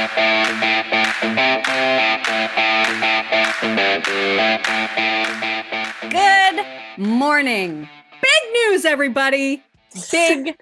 Good morning. Big news, everybody. Big,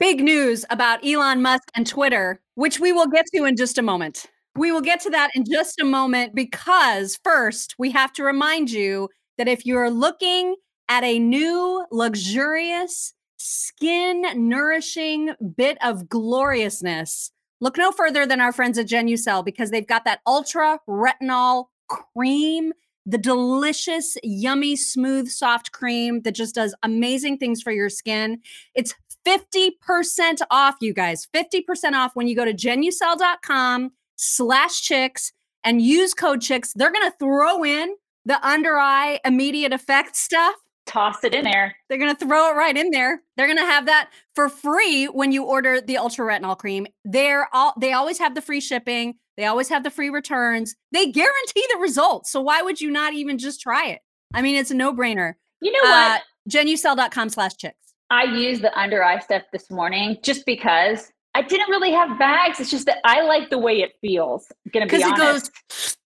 big news about Elon Musk and Twitter, which we will get to in just a moment. We will get to that in just a moment because first, we have to remind you that if you're looking at a new, luxurious, skin nourishing bit of gloriousness, look no further than our friends at Genucel because they've got that ultra retinol cream the delicious, yummy, smooth, soft cream that just does amazing things for your skin. It's 50% off, you guys. 50% off when you go to genucel.com slash chicks and use code chicks. They're going to throw in the under eye immediate effect stuff. Toss it in there. They're going to throw it right in there. They're going to have that for free when you order the ultra retinol cream. They're all they always have the free shipping. They always have the free returns. They guarantee the results. So why would you not even just try it? I mean, it's a no-brainer. You know what? Uh, genucel.com slash chicks. I used the under eye stuff this morning just because I didn't really have bags. It's just that I like the way it feels. I'm gonna be honest. It goes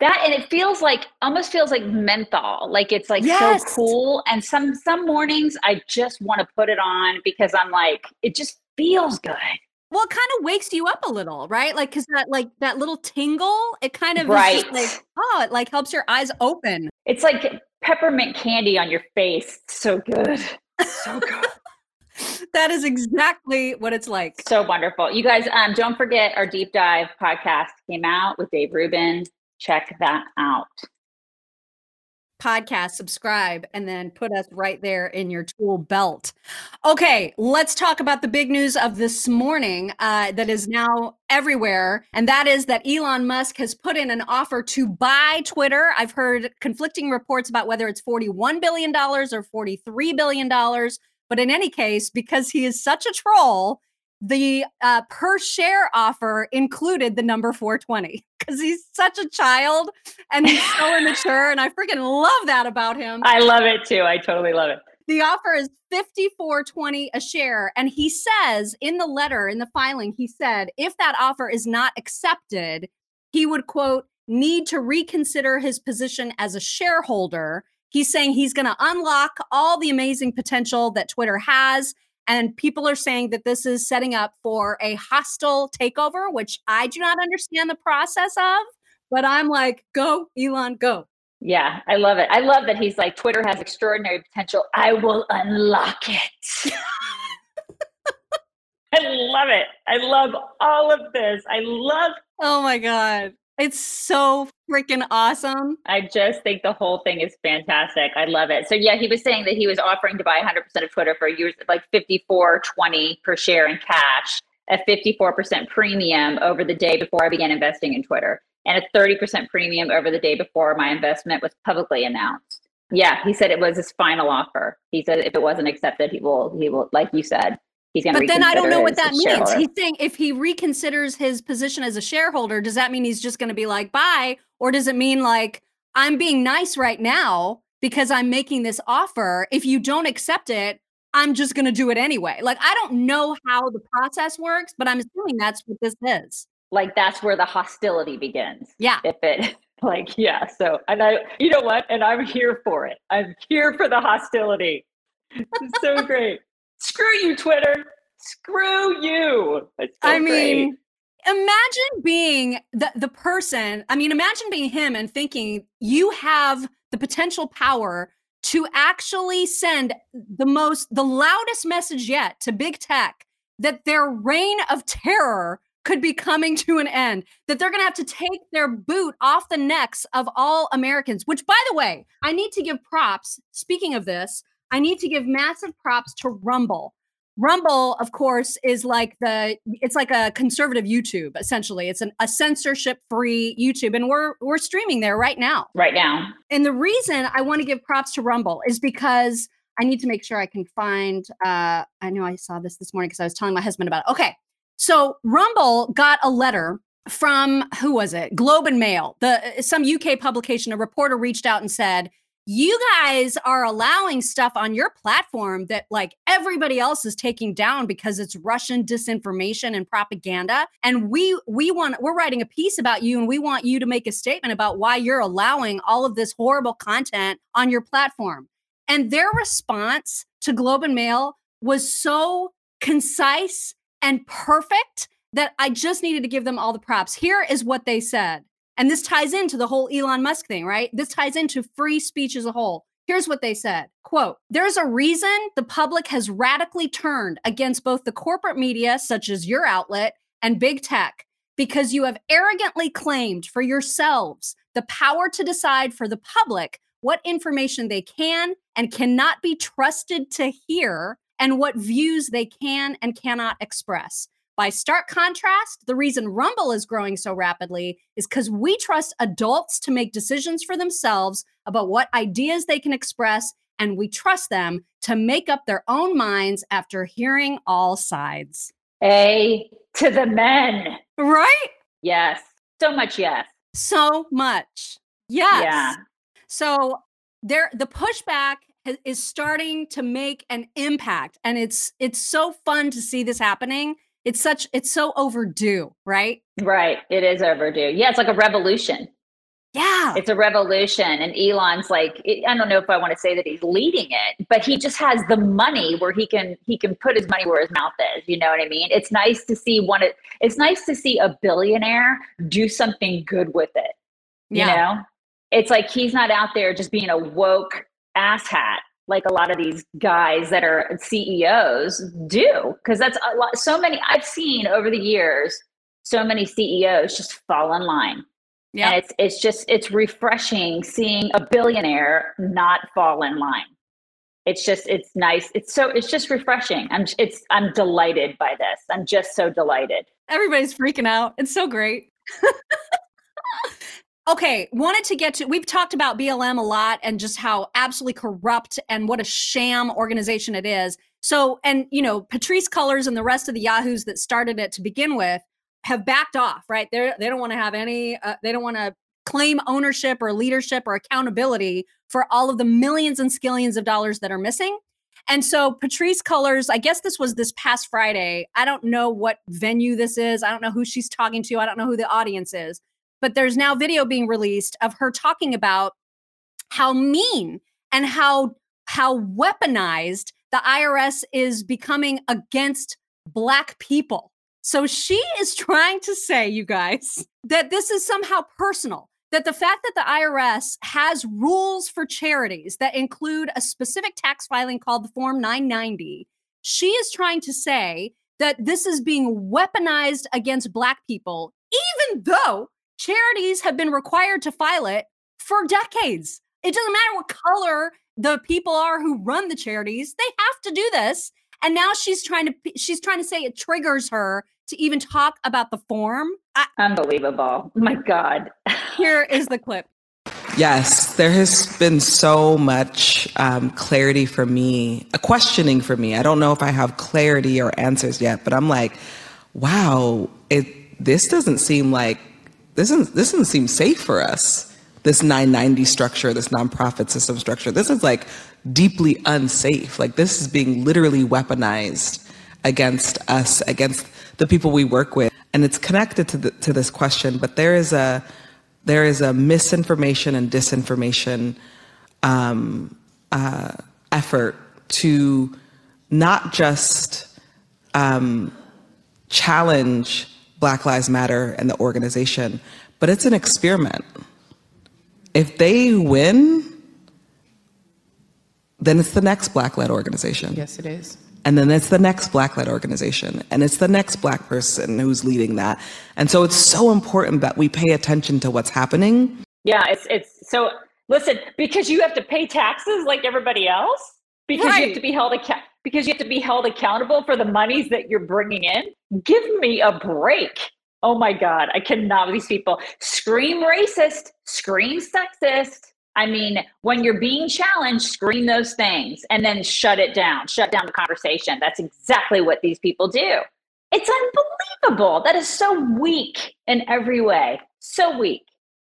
that and it feels like almost feels like menthol. Like it's like yes. so cool. And some some mornings I just want to put it on because I'm like, it just feels good. Well, it kind of wakes you up a little, right? Like, cause that like that little tingle, it kind of right. like, oh, it like helps your eyes open. It's like peppermint candy on your face. So good. So good. that is exactly what it's like. So wonderful. You guys, um, don't forget our deep dive podcast came out with Dave Rubin. Check that out podcast, subscribe, and then put us right there in your tool belt. Okay, let's talk about the big news of this morning uh, that is now everywhere. And that is that Elon Musk has put in an offer to buy Twitter. I've heard conflicting reports about whether it's $41 billion or $43 billion. But in any case, because he is such a troll, the uh, per share offer included the number 420 because he's such a child and he's so immature. And I freaking love that about him. I love it too. I totally love it. The offer is 54.20 a share. And he says in the letter, in the filing, he said if that offer is not accepted, he would quote, need to reconsider his position as a shareholder. He's saying he's going to unlock all the amazing potential that Twitter has and people are saying that this is setting up for a hostile takeover, which I do not understand the process of. But I'm like, go, Elon, go. Yeah, I love it. I love that he's like, Twitter has extraordinary potential. I will unlock it. I love it. I love all of this. I love. Oh my God. It's so freaking awesome. I just think the whole thing is fantastic. I love it. So yeah, he was saying that he was offering to buy 100% of Twitter for years, like 54.20 per share in cash, a 54% premium over the day before I began investing in Twitter, and a 30% premium over the day before my investment was publicly announced. Yeah, he said it was his final offer. He said if it wasn't accepted, he will he will like you said, he's going to. But then I don't know what that means. He's saying if he reconsiders his position as a shareholder, does that mean he's just going to be like bye, or does it mean like I'm being nice right now because I'm making this offer? If you don't accept it, I'm just going to do it anyway. Like I don't know how the process works, but I'm assuming that's what this is. Like that's where the hostility begins. Yeah. If it like yeah so and i you know what and i'm here for it i'm here for the hostility so great Screw you, Twitter. Screw you. So I mean, imagine being the, the person, I mean, imagine being him and thinking you have the potential power to actually send the most, the loudest message yet to big tech that their reign of terror could be coming to an end, that they're going to have to take their boot off the necks of all Americans, which, by the way, I need to give props. Speaking of this, I need to give massive props to Rumble. Rumble, of course, is like the it's like a conservative YouTube essentially. It's an, a censorship-free YouTube and we're we're streaming there right now. Right now. And the reason I want to give props to Rumble is because I need to make sure I can find uh I know I saw this this morning because I was telling my husband about it. Okay. So Rumble got a letter from who was it? Globe and Mail. The some UK publication a reporter reached out and said, you guys are allowing stuff on your platform that like everybody else is taking down because it's Russian disinformation and propaganda. And we we want we're writing a piece about you and we want you to make a statement about why you're allowing all of this horrible content on your platform. And their response to Globe and Mail was so concise and perfect that I just needed to give them all the props. Here is what they said. And this ties into the whole Elon Musk thing, right? This ties into free speech as a whole. Here's what they said quote there's a reason the public has radically turned against both the corporate media such as your outlet and big tech because you have arrogantly claimed for yourselves the power to decide for the public what information they can and cannot be trusted to hear and what views they can and cannot express by stark contrast, the reason Rumble is growing so rapidly is because we trust adults to make decisions for themselves about what ideas they can express, and we trust them to make up their own minds after hearing all sides. A to the men. Right? Yes. So much yes. So much. Yes. Yeah. So there the pushback is starting to make an impact and it's it's so fun to see this happening it's such it's so overdue, right? Right. It is overdue. Yeah, it's like a revolution. Yeah. It's a revolution. And Elon's like, I don't know if I want to say that he's leading it, but he just has the money where he can he can put his money where his mouth is. You know what I mean? It's nice to see one it's nice to see a billionaire do something good with it. You yeah. know? It's like he's not out there just being a woke asshat like a lot of these guys that are CEOs do because that's a lot so many I've seen over the years so many CEOs just fall in line. Yeah. And it's it's just it's refreshing seeing a billionaire not fall in line. It's just it's nice. It's so it's just refreshing. I'm it's I'm delighted by this. I'm just so delighted. Everybody's freaking out. It's so great. Okay, wanted to get to we've talked about BLM a lot and just how absolutely corrupt and what a sham organization it is. So, and you know, Patrisse Cullors and the rest of the yahoos that started it to begin with have backed off, right? They they don't want to have any uh, they don't want to claim ownership or leadership or accountability for all of the millions and skillions of dollars that are missing. And so Patrisse Cullors, I guess this was this past Friday. I don't know what venue this is. I don't know who she's talking to. I don't know who the audience is but there's now video being released of her talking about how mean and how how weaponized the IRS is becoming against black people. So she is trying to say, you guys, that this is somehow personal. That the fact that the IRS has rules for charities that include a specific tax filing called the Form 990, she is trying to say that this is being weaponized against Black people, even though charities have been required to file it for decades. It doesn't matter what color the people are who run the charities, they have to do this. And now she's trying to she's trying to say it triggers her to even talk about the form. I, Unbelievable. My God. here is the clip. Yes, there has been so much um, clarity for me, a questioning for me. I don't know if I have clarity or answers yet, but I'm like, wow, it this doesn't seem like this doesn't, this doesn't seem safe for us. This 990 structure, this nonprofit system structure, this is like deeply unsafe. Like this is being literally weaponized against us, against the people we work with. And it's connected to, the, to this question, but there is a, there is a misinformation and disinformation um, uh, effort to not just um, challenge Black Lives Matter and the organization, but it's an experiment. If they win, then it's the next Black led organization. Yes, it is. And then it's the next Black led organization, and it's the next Black person who's leading that. And so it's so important that we pay attention to what's happening. Yeah, it's, it's so, listen, because you have to pay taxes like everybody else, because right. you have to be held accountable because you have to be held accountable for the monies that you're bringing in. Give me a break. Oh my God, I cannot with these people. Scream racist, scream sexist. I mean, when you're being challenged, scream those things and then shut it down, shut down the conversation. That's exactly what these people do. It's unbelievable. That is so weak in every way. So weak.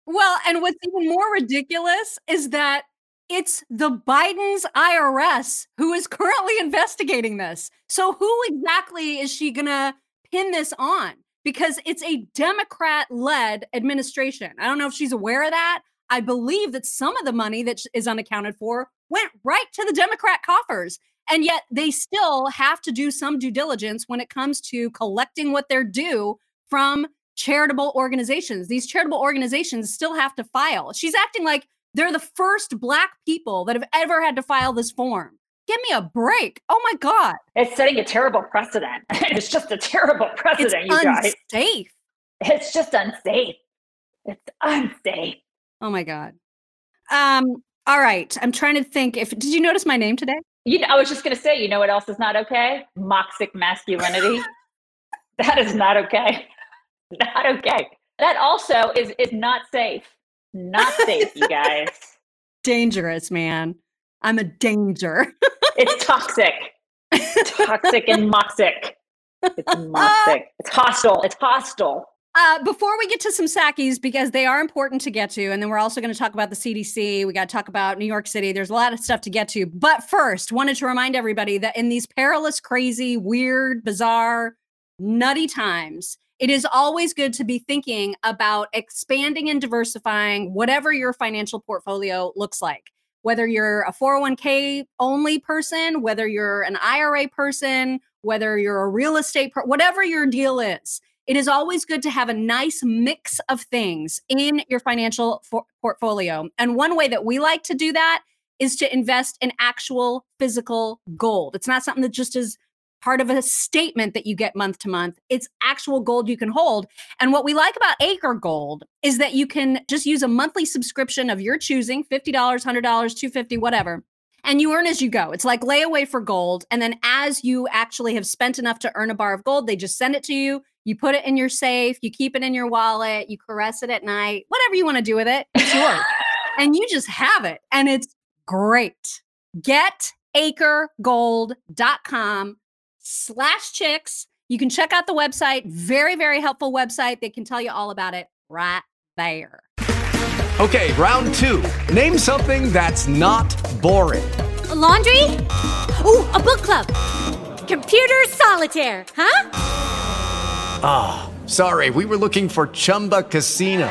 Well, and what's even more ridiculous is that it's the Biden's IRS who is currently investigating this. So who exactly is she going to pin this on? Because it's a Democrat led administration. I don't know if she's aware of that. I believe that some of the money that is unaccounted for went right to the Democrat coffers. And yet they still have to do some due diligence when it comes to collecting what they're due from charitable organizations. These charitable organizations still have to file. She's acting like they're the first Black people that have ever had to file this form. Give me a break. Oh my God. It's setting a terrible precedent. it's just a terrible precedent, it's you guys. It's unsafe. It's just unsafe. It's unsafe. Oh my God. Um, all right. I'm trying to think if did you notice my name today? You know, I was just gonna say, you know what else is not okay? Moxic masculinity. that is not okay. Not okay. That also is is not safe. Not safe, you guys. Dangerous, man. I'm a danger. it's toxic. toxic and moxic. It's moxic. It's hostile. It's hostile. Uh, before we get to some Psakies, because they are important to get to, and then we're also going to talk about the CDC. We got to talk about New York City. There's a lot of stuff to get to. But first, wanted to remind everybody that in these perilous, crazy, weird, bizarre, nutty times, it is always good to be thinking about expanding and diversifying whatever your financial portfolio looks like. Whether you're a 401k only person, whether you're an IRA person, whether you're a real estate, per- whatever your deal is it is always good to have a nice mix of things in your financial for- portfolio. And one way that we like to do that is to invest in actual physical gold. It's not something that just is part of a statement that you get month to month. It's actual gold you can hold. And what we like about Acre Gold is that you can just use a monthly subscription of your choosing, $50, $100, 250, whatever. And you earn as you go. It's like layaway for gold. And then as you actually have spent enough to earn a bar of gold, they just send it to you. You put it in your safe, you keep it in your wallet, you caress it at night, whatever you want to do with it, it's yours. and you just have it. And it's great. GetAcreGold.com slash chicks. You can check out the website. Very, very helpful website. They can tell you all about it right there. Okay, round two. Name something that's not boring. A laundry? Ooh, a book club. Computer solitaire, huh? Ah, oh, sorry, we were looking for Chumba Casino.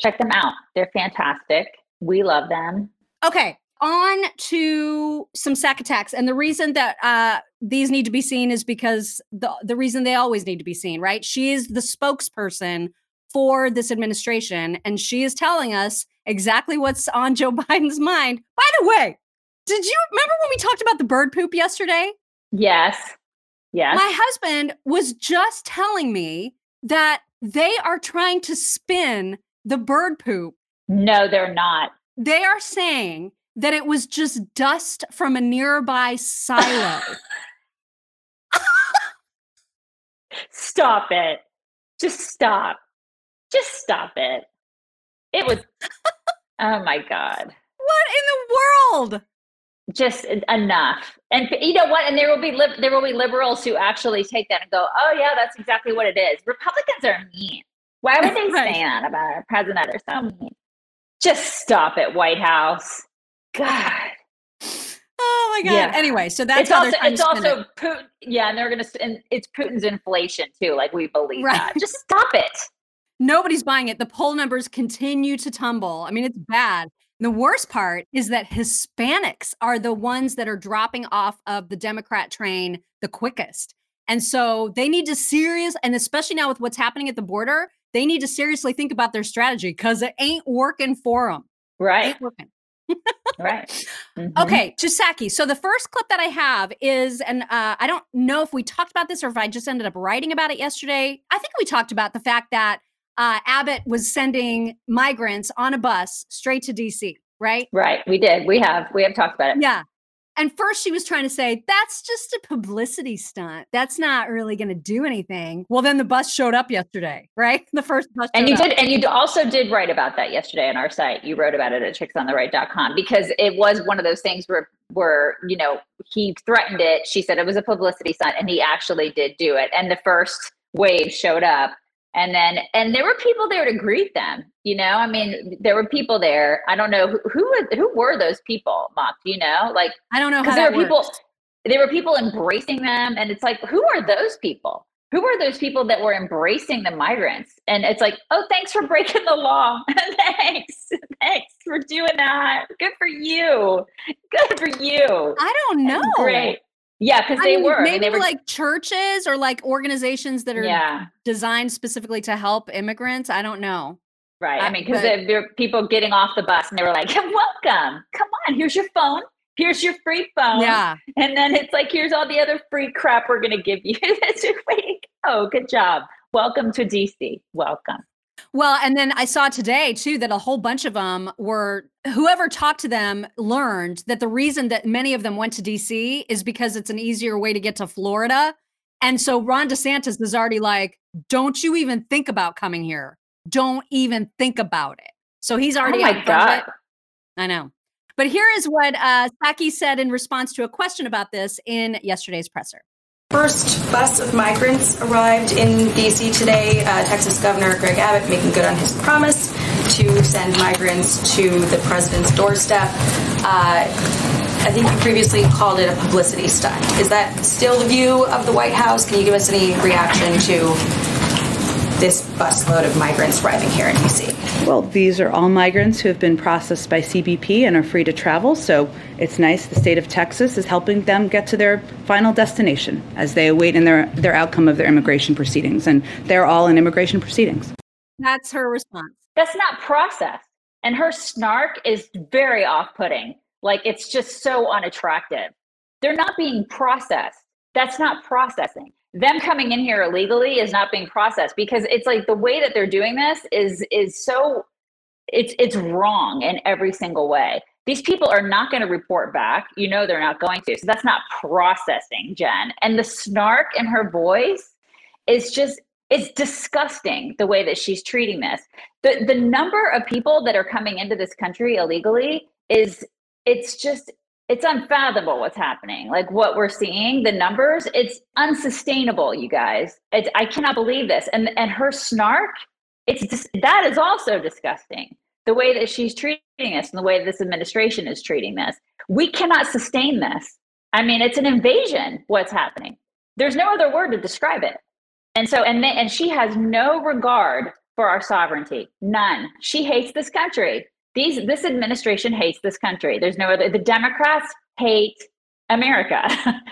Check them out. They're fantastic. We love them. Okay, on to some sack attacks. And the reason that uh, these need to be seen is because the, the reason they always need to be seen, right? She is the spokesperson for this administration, and she is telling us exactly what's on Joe Biden's mind. By the way, did you remember when we talked about the bird poop yesterday? Yes. Yes. My husband was just telling me that they are trying to spin the bird poop. No, they're not. They are saying that it was just dust from a nearby silo. stop it. Just stop. Just stop it. It was, oh my God. What in the world? Just enough. And you know what? And there will be li- there will be liberals who actually take that and go, "Oh yeah, that's exactly what it is." Republicans are mean. Why would they right. say that about our president? They're so mean. Just stop it, White House. God. Oh my God. Yeah. Anyway, so that's it's also it's also. Putin. Yeah, and they're gonna and it's Putin's inflation too. Like we believe right. that. Just stop it. Nobody's buying it. The poll numbers continue to tumble. I mean, it's bad. The worst part is that Hispanics are the ones that are dropping off of the Democrat train the quickest. And so they need to serious, and especially now with what's happening at the border, they need to seriously think about their strategy because it ain't working for them. Right. Ain't working. right. Mhm. Okay, Chisaki. So the first clip that I have is, and uh, I don't know if we talked about this or if I just ended up writing about it yesterday. I think we talked about the fact that uh, Abbott was sending migrants on a bus straight to DC, right? Right. We did. We have. We have talked about it. Yeah. And first she was trying to say, that's just a publicity stunt. That's not really going to do anything. Well, then the bus showed up yesterday, right? The first bus. And you up. did, and you also did write about that yesterday on our site. You wrote about it at chicksontheright.com because it was one of those things where, where you know, he threatened it. She said it was a publicity stunt, and he actually did do it. And the first wave showed up, and then and there were people there to greet them. You know, I mean, there were people there. I don't know who who were, who were those people. Do you know, like I don't know because there were people works. there were people embracing them and it's like who are those people who are those people that were embracing the migrants and it's like oh thanks for breaking the law thanks thanks for doing that good for you good for you I don't know. great yeah because they mean, were maybe they were like churches or like organizations that are yeah designed specifically to help immigrants. I don't know. right i mean because there were people getting off the bus and they were like welcome come on here's your phone here's your free phone Yeah. And then it's like, here's all the other free crap we're going to give you. That's your way to go. Good job. Welcome to DC. Welcome. Well, and then I saw today too that a whole bunch of them were whoever talked to them learned that the reason that many of them went to DC is because it's an easier way to get to Florida. And so Ron DeSantis is already like, don't you even think about coming here. Don't even think about it. So he's already oh my out front of God. I know. But here is what uh, Psaki said in response to a question about this in yesterday's presser. First bus of migrants arrived in DC today. Uh, Texas Governor Greg Abbott making good on his promise to send migrants to the president's doorstep. Uh, I think you previously called it a publicity stunt. Is that still the view of the White House? Can you give us any reaction to this busload of migrants arriving here in DC? Well, these are all migrants who have been processed by CBP and are free to travel. So it's nice the state of Texas is helping them get to their final destination as they await in their, their outcome of their immigration proceedings. And they're all in immigration proceedings. That's her response. That's not processed. And her snark is very off putting. Like it's just so unattractive. They're not being processed. That's not processing. Them coming in here illegally is not being processed because it's like the way that they're doing this is is so it's it's wrong in every single way. These people are not going to report back. You know they're not going to. So that's not processing, Jen. And the snark in her voice is just it's disgusting the way that she's treating this. The the number of people that are coming into this country illegally is it's just it's unfathomable what's happening. Like what we're seeing, the numbers, it's unsustainable, you guys. It's, I cannot believe this. And and her snark, it's just, that is also disgusting. The way that she's treating us and the way this administration is treating this. We cannot sustain this. I mean, it's an invasion what's happening. There's no other word to describe it. And so and they, and she has no regard for our sovereignty. None. She hates this country. These this administration hates this country. There's no other the Democrats hate America.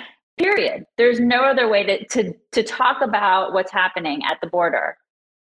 Period. There's no other way to, to to talk about what's happening at the border.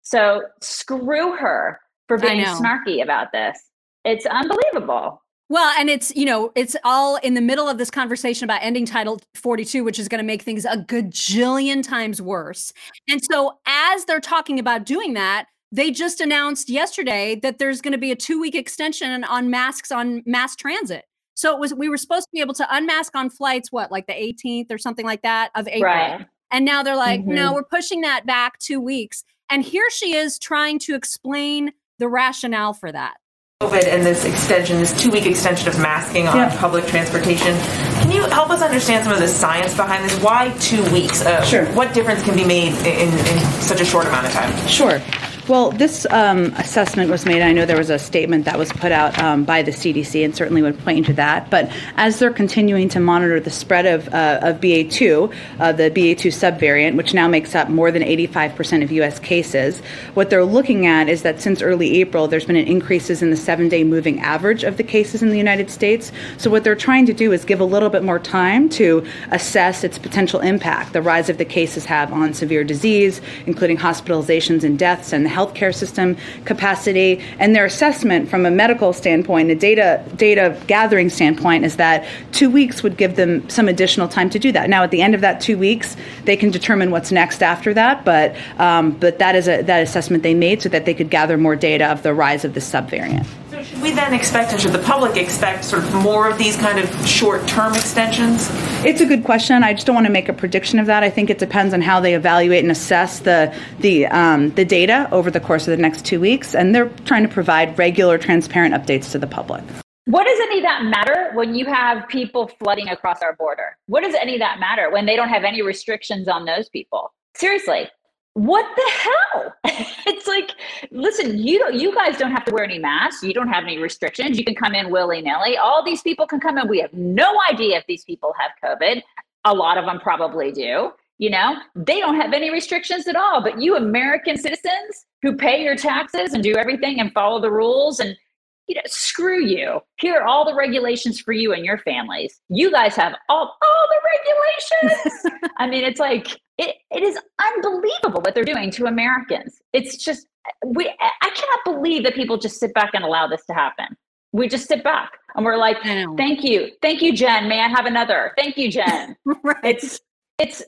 So screw her for being snarky about this. It's unbelievable. Well, and it's, you know, it's all in the middle of this conversation about ending Title 42, which is going to make things a gajillion times worse. And so, as they're talking about doing that, they just announced yesterday that there's going to be a two week extension on masks on mass transit. So, it was, we were supposed to be able to unmask on flights, what, like the 18th or something like that of April. Right. And now they're like, no, Mhm. we're pushing that back two weeks. And here she is trying to explain the rationale for that. COVID and this extension, this two week extension of masking on Yeah. public transportation. Can you help us understand some of the science behind this? Why two weeks? Uh, Sure. What difference can be made in, in such a short amount of time? Sure. Well, this um, assessment was made. I know there was a statement that was put out um, by the CDC, and certainly would point to that. But as they're continuing to monitor the spread of, uh, of BA2, uh, the BA2 subvariant, which now makes up more than 85% of U.S. cases, what they're looking at is that since early April, there's been an increases in the seven-day moving average of the cases in the United States. So what they're trying to do is give a little bit more time to assess its potential impact, the rise of the cases have on severe disease, including hospitalizations and deaths, and healthcare system capacity. And their assessment from a medical standpoint, a data data gathering standpoint, is that two weeks would give them some additional time to do that. Now, at the end of that two weeks, they can determine what's next after that. But um, but that is a that assessment they made so that they could gather more data of the rise of the subvariant. So should we then expect, and should the public expect, sort of more of these kind of short-term extensions? It's a good question. I just don't want to make a prediction of that. I think it depends on how they evaluate and assess the the um, the data over the course of the next two weeks, and they're trying to provide regular, transparent updates to the public. What does any of that matter when you have people flooding across our border? What does any of that matter when they don't have any restrictions on those people? Seriously, what the hell? it's like, listen, you you guys don't have to wear any masks. You don't have any restrictions. You can come in willy nilly. All these people can come in. We have no idea if these people have COVID. A lot of them probably do. You know, they don't have any restrictions at all. But you American citizens who pay your taxes and do everything and follow the rules and you know, screw you. Here are all the regulations for you and your families. You guys have all all the regulations. I mean, it's like it, it is unbelievable what they're doing to Americans. It's just we I cannot believe that people just sit back and allow this to happen. We just sit back and we're like, thank you. Thank you, Jen. May I have another? Thank you, Jen. right. It's it's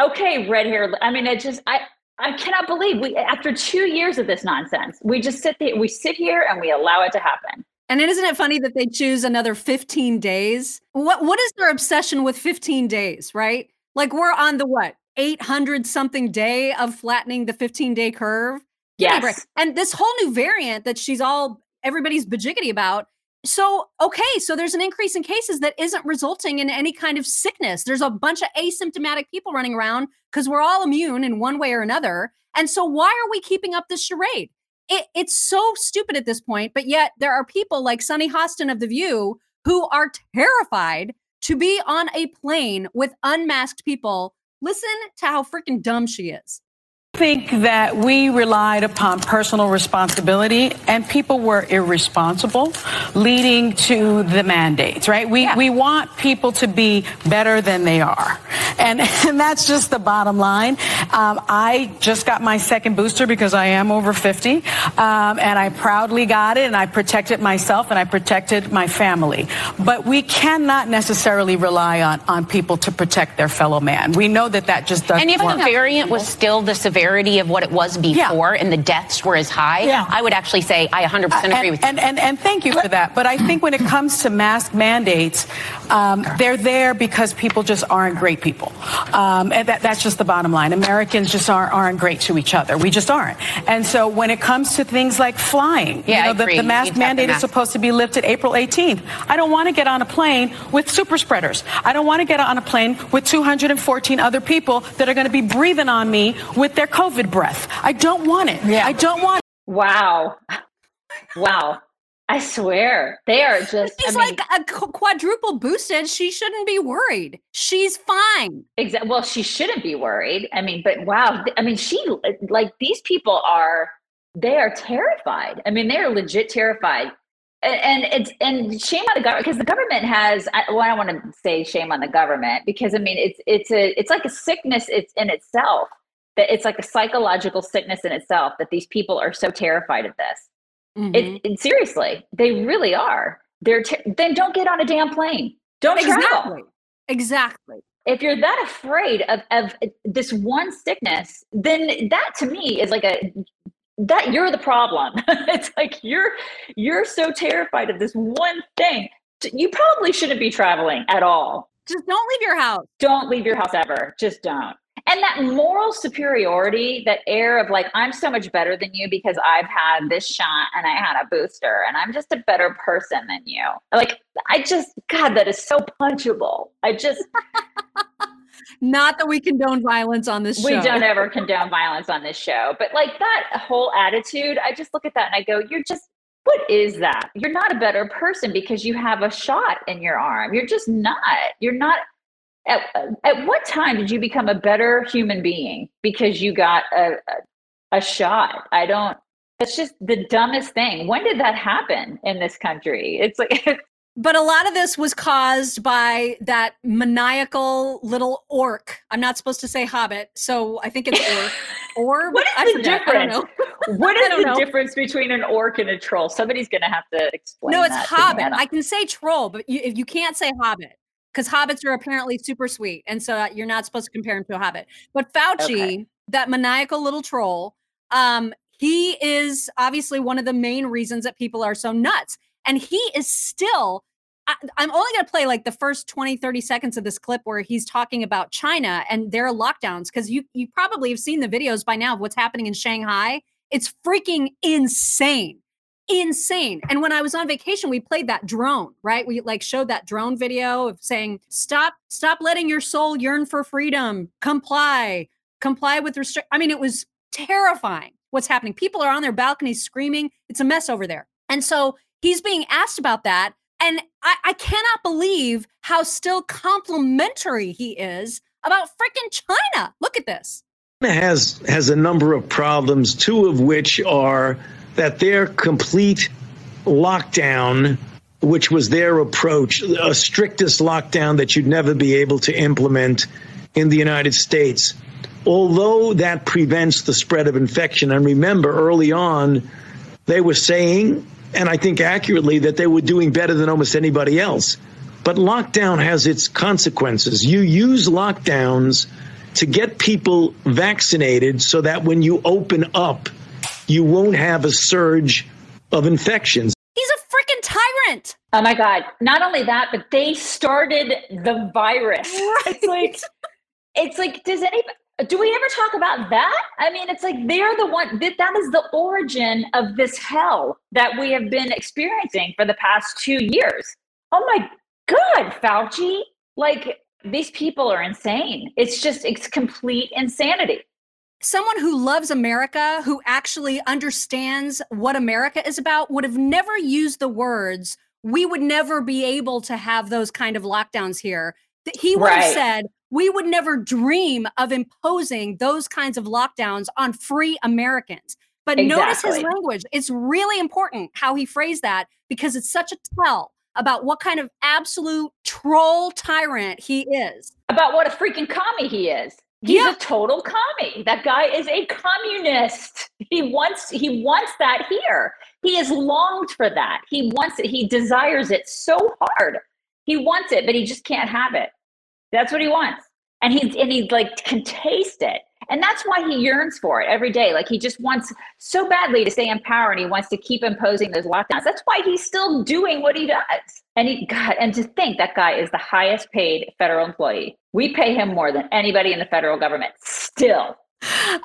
okay, red hair. I mean, it just I I cannot believe we after two years of this nonsense, we just sit there, we sit here and we allow it to happen. And isn't it funny that they choose another 15 days? What what is their obsession with 15 days, right? Like we're on the what? 800 something day of flattening the 15 day curve. Yes. And this whole new variant that she's all everybody's bajiggity about. So, okay, so there's an increase in cases that isn't resulting in any kind of sickness. There's a bunch of asymptomatic people running around because we're all immune in one way or another. And so, why are we keeping up this charade? It, it's so stupid at this point, but yet there are people like Sonny Hostin of The View who are terrified to be on a plane with unmasked people. Listen to how freaking dumb she is. Think that we relied upon personal responsibility and people were irresponsible leading to the mandates right? We we want people to be better than they are. And and that's just the bottom line. Um, i just got my second booster because i am over 50 um, and i proudly got it and i protected myself and i protected my family. But we cannot necessarily rely on on people to protect their fellow man. We know that that just doesn't And even work. the variant was still the severity of what it was before and the deaths were as high, Yeah. I would actually say I 100% uh, agree and, with you. and, and, and thank you for that. But I think when it comes to mask mandates, um, they're there because people just aren't great people. Um, and that, that's just the bottom line. Americans just aren't, aren't great to each other. We just aren't. And so when it comes to things like flying, Yeah, you know, the, the mask need to have the mandate is supposed to be lifted April 18th. I don't want to get on a plane with super spreaders. I don't want to get on a plane with 214 other people that are going to be breathing on me with their COVID breath. I don't want it. I don't want Wow. Wow. I swear they are just. She's I mean, like a quadruple boosted. She shouldn't be worried. She's fine. Exactly. Well, she shouldn't be worried. I mean, but wow. I mean, she like these people are. They are terrified. I mean, they are legit terrified. And, and it's and shame on the government because the government has. Well, I don't want to say shame on the government because I mean it's it's a it's like a sickness. It's in itself that it's like a psychological sickness in itself that these people are so terrified of this. Mm-hmm. It, it- seriously, they really are. They're ter- then don't get on a damn plane. Don't travel Exactly. Exactly. if you're that afraid of, of this one sickness, then that to me is like a that you're the problem. it's like you're you're so terrified of this one thing. You probably shouldn't be traveling at all. Just don't leave your house. Don't leave your house ever. Just don't. And that moral superiority, that air of like, I'm so much better than you because I've had this shot and I had a booster and I'm just a better person than you. Like, I just, God, that is so punchable. I just, Not that we condone violence on this we don't ever condone violence on this show but like that whole attitude i just look at that and i go you're just what is that you're not a better person because you have a shot in your arm you're just not you're not at, at what time did you become a better human being because you got a, a, a shot i don't it's just the dumbest thing when did that happen in this country it's like But a lot of this was caused by that maniacal little orc. I'm not supposed to say hobbit, so I think it's orc. orb? What is I the forget. I don't difference? know. What is the know. difference between an orc and a troll? Somebody's going to have to explain. No, it's. Hobbit. I can say troll, but you, if you can't say Hobbit because Hobbits are apparently super sweet, and so uh, you're not supposed to compare him to a Hobbit. But Fauci, Okay. that maniacal little troll, um, he is obviously one of the main reasons that people are so nuts, and he is still. I, I'm only going to play like the first 20, 30 seconds of this clip where he's talking about China and their lockdowns because you you probably have seen the videos by now of what's happening in Shanghai. It's freaking insane insane. And when I was on vacation, we played that drone, right? We like showed that drone video of saying, stop, stop letting your soul yearn for freedom, comply, comply with restrict. I mean, it was terrifying what's happening. People are on their balconies screaming. It's a mess over there. And so he's being asked about that. And I, I cannot believe how still complimentary he is about freaking China. Look at this. China has has a number of problems, two of which are that their complete lockdown, which was their approach, a strictest lockdown that you'd never be able to implement in the United States. Although that prevents the spread of infection, and remember early on, they were saying, and I think accurately, that they were doing better than almost anybody else. But lockdown has its consequences. You use lockdowns to get people vaccinated so that when you open up, you won't have a surge of infections. He's a freaking tyrant. Oh my God. Not only that, but they started the virus. Right. It's like, it's like, does anybody, do we ever talk about that? I mean, it's like they're the one that that is the origin of this hell that we have been experiencing for the past two years. Oh my God, Fauci. Like, these people are insane. It's just, it's complete insanity. Someone who loves America, who actually understands what America is about, would have never used the words, we would never be able to have those kind of lockdowns here. He would have said, we would never dream of imposing those kinds of lockdowns on free Americans. But notice his language. It's really important how he phrased that because it's such a tell about what kind of absolute troll tyrant he is. about what a freaking commie he is. He's Yeah. a total commie. That guy is a communist. He wants he wants that here. He has longed for that. He wants it. He desires it so hard. He wants it, but he just can't have it. That's what he wants. And he and he like can taste it. And that's why he yearns for it every day. Like he just wants so badly to stay in power and he wants to keep imposing those lockdowns. That's why he's still doing what he does. And he God, and to think that guy is the highest paid federal employee. We pay him more than anybody in the federal government still.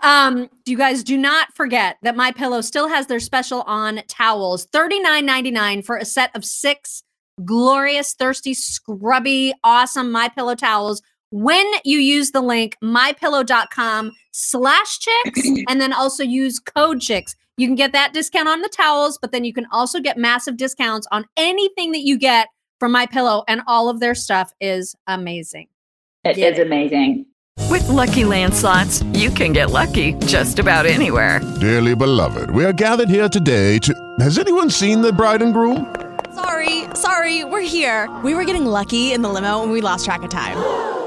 Um, you guys do not forget that My Pillow still has their special on towels, $39.99 for a set of six glorious, thirsty, scrubby, awesome My Pillow towels. When you use the link mypillow.com slash chicks and then also use code chicks, you can get that discount on the towels, but then you can also get massive discounts on anything that you get from My Pillow, and all of their stuff is amazing. It Get is amazing. With Lucky Land slots, you can get lucky just about anywhere. Dearly beloved, we are gathered here today to. Has anyone seen the bride and groom? Sorry, sorry, we're here. We were getting lucky in the limo and we lost track of time.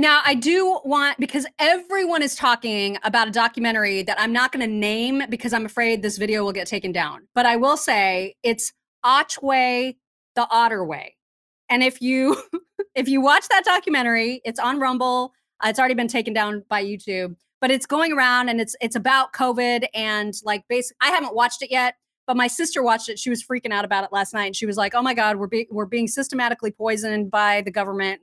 Now, I do want because everyone is talking about a documentary that I'm not going to name because I'm afraid this video will get taken down. But I will say it's Otway the Otter Way. And if you if you watch that documentary, it's on Rumble. Uh, it's already been taken down by YouTube, but it's going around and it's it's about COVID and like basic. I haven't watched it yet, but my sister watched it. She was freaking out about it last night. And she was like, "Oh my God, we're be- we're being systematically poisoned by the government."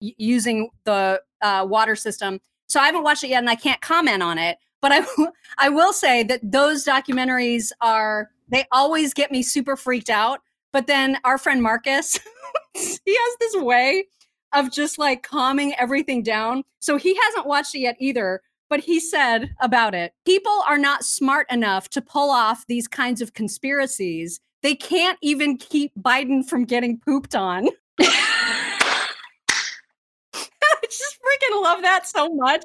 Using the uh, water system. So I haven't watched it yet and I can't comment on it. But I, I will say that those documentaries are, they always get me super freaked out. But then our friend Marcus, he has this way of just like calming everything down. So he hasn't watched it yet either. But he said about it people are not smart enough to pull off these kinds of conspiracies. They can't even keep Biden from getting pooped on. I just freaking love that so much.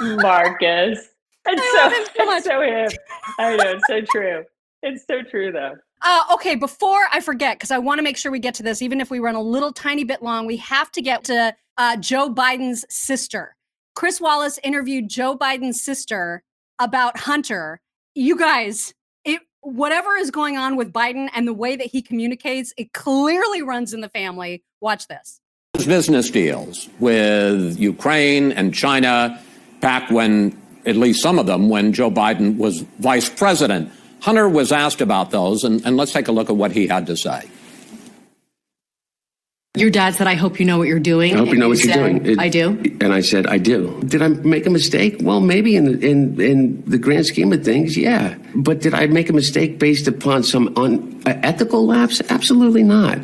Marcus. It's I so, love him so much. it's so him. I know, it's so true. It's so true though. Uh, okay, before I forget, because I want to make sure we get to this, even if we run a little tiny bit long, we have to get to uh, Joe Biden's sister. Chris Wallace interviewed Joe Biden's sister about Hunter. You guys, it whatever is going on with Biden and the way that he communicates, it clearly runs in the family. Watch this. Business deals with Ukraine and China back when, at least some of them, when Joe Biden was vice president. Hunter was asked about those, and, and let's take a look at what he had to say. Your dad said, I hope you know what you're doing. I hope you and know what you're said, doing. It- I do. And I said, I do. Did I make a mistake? Well, maybe in the, in in the grand scheme of things, yeah. But did I make a mistake based upon some unethical uh, lapse? Absolutely not.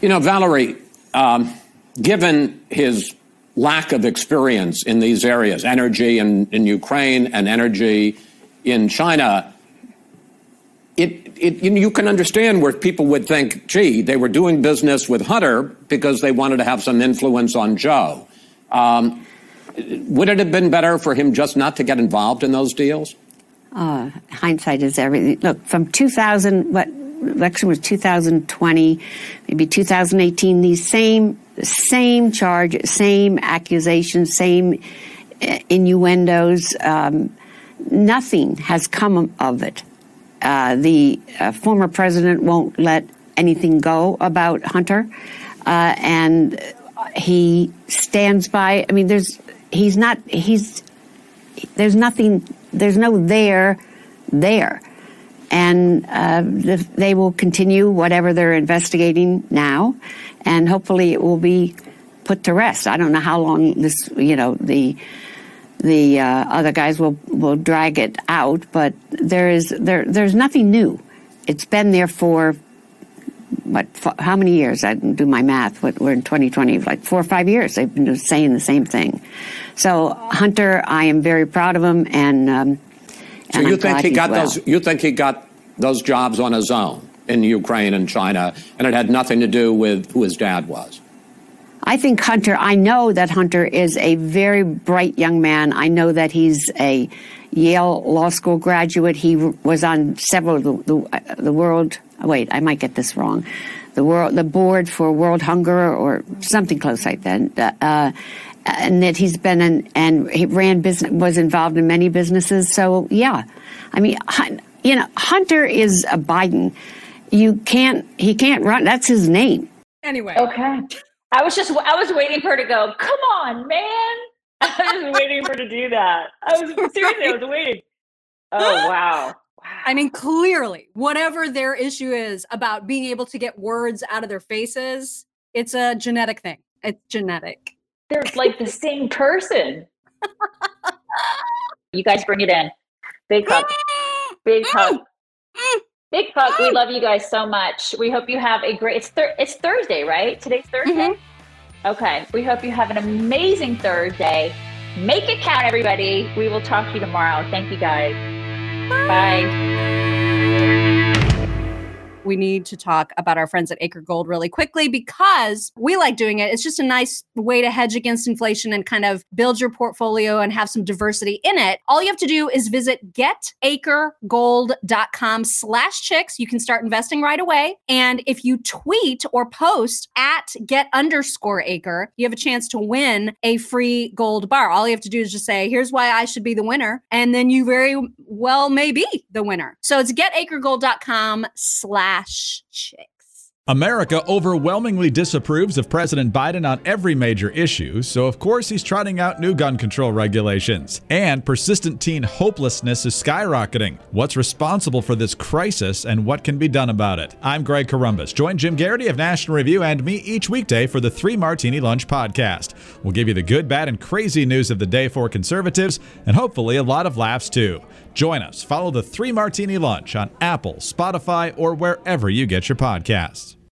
You know, Valerie, um, given his lack of experience in these areas, energy in, in Ukraine and energy in China, it, it, you, can understand where people would think, gee, they were doing business with Hunter because they wanted to have some influence on Joe. Um, would it have been better for him just not to get involved in those deals? Uh, hindsight is everything. Look, from 2000, what election was 2020, maybe 2018. These same same charge, same accusations, same uh, innuendos. Um, nothing has come of it. Uh, the uh, former president won't let anything go about Hunter, uh, and he stands by. I mean, there's he's not he's there's nothing there's no there there and uh, the, they will continue whatever they're investigating now and hopefully it will be put to rest. I don't know how long this you know the the uh, other guys will will drag it out but there is there there's nothing new. It's been there for what f- how many years? I didn't do my math what we're in 2020 like four or five years they've been saying the same thing. So hunter i am very proud of him and um, So you I'm think he got those? You think he got those jobs on his own in Ukraine and China, and it had nothing to do with who his dad was? I think Hunter, I know that Hunter is a very bright young man. I know that he's a Yale Law School graduate. He was on several of the, the, the world, wait, I might get this wrong. The world, the board for World Hunger or something close like that. Uh, and that he's been in, and he ran business, was involved in many businesses. So yeah, I mean, you know, Hunter is a Biden. You can't, he can't run. That's his name. Anyway. Okay. I was just I was waiting for her to go, come on, man. I was waiting for her to do that. I was seriously, I was waiting. Oh wow. I mean, clearly, whatever their issue is about being able to get words out of their faces, it's a genetic thing. It's genetic. They're like the same person. you guys bring it in. Big hug. Big hug. Big hug. We love you guys so much. We hope you have a great. It's thir- it's Thursday, right? Today's Thursday. Mm-hmm. Okay. We hope you have an amazing Thursday. Make it count, everybody. We will talk to you tomorrow. Thank you, guys. Bye. We need to talk about our friends at Acre Gold really quickly because we like doing it. It's just a nice way to hedge against inflation and kind of build your portfolio and have some diversity in it. All you have to do is visit getacregold.com slash chicks. You can start investing right away. And if you tweet or post at get underscore acre, you have a chance to win a free gold bar. All you have to do is just say, here's why I should be the winner. And then you very well may be the winner. So it's getacregold.com slash chicks. America overwhelmingly disapproves of President Biden on every major issue, so of course he's trotting out new gun control regulations. And persistent teen hopelessness is skyrocketing. What's responsible for this crisis and what can be done about it? I'm Greg Corombos. Join Jim Geraghty of National Review and me each weekday for the Three Martini Lunch podcast. We'll give you the good, bad, and crazy news of the day for conservatives, and hopefully a lot of laughs too. Join us. Follow the Three Martini Lunch on Apple, Spotify, or wherever you get your podcasts.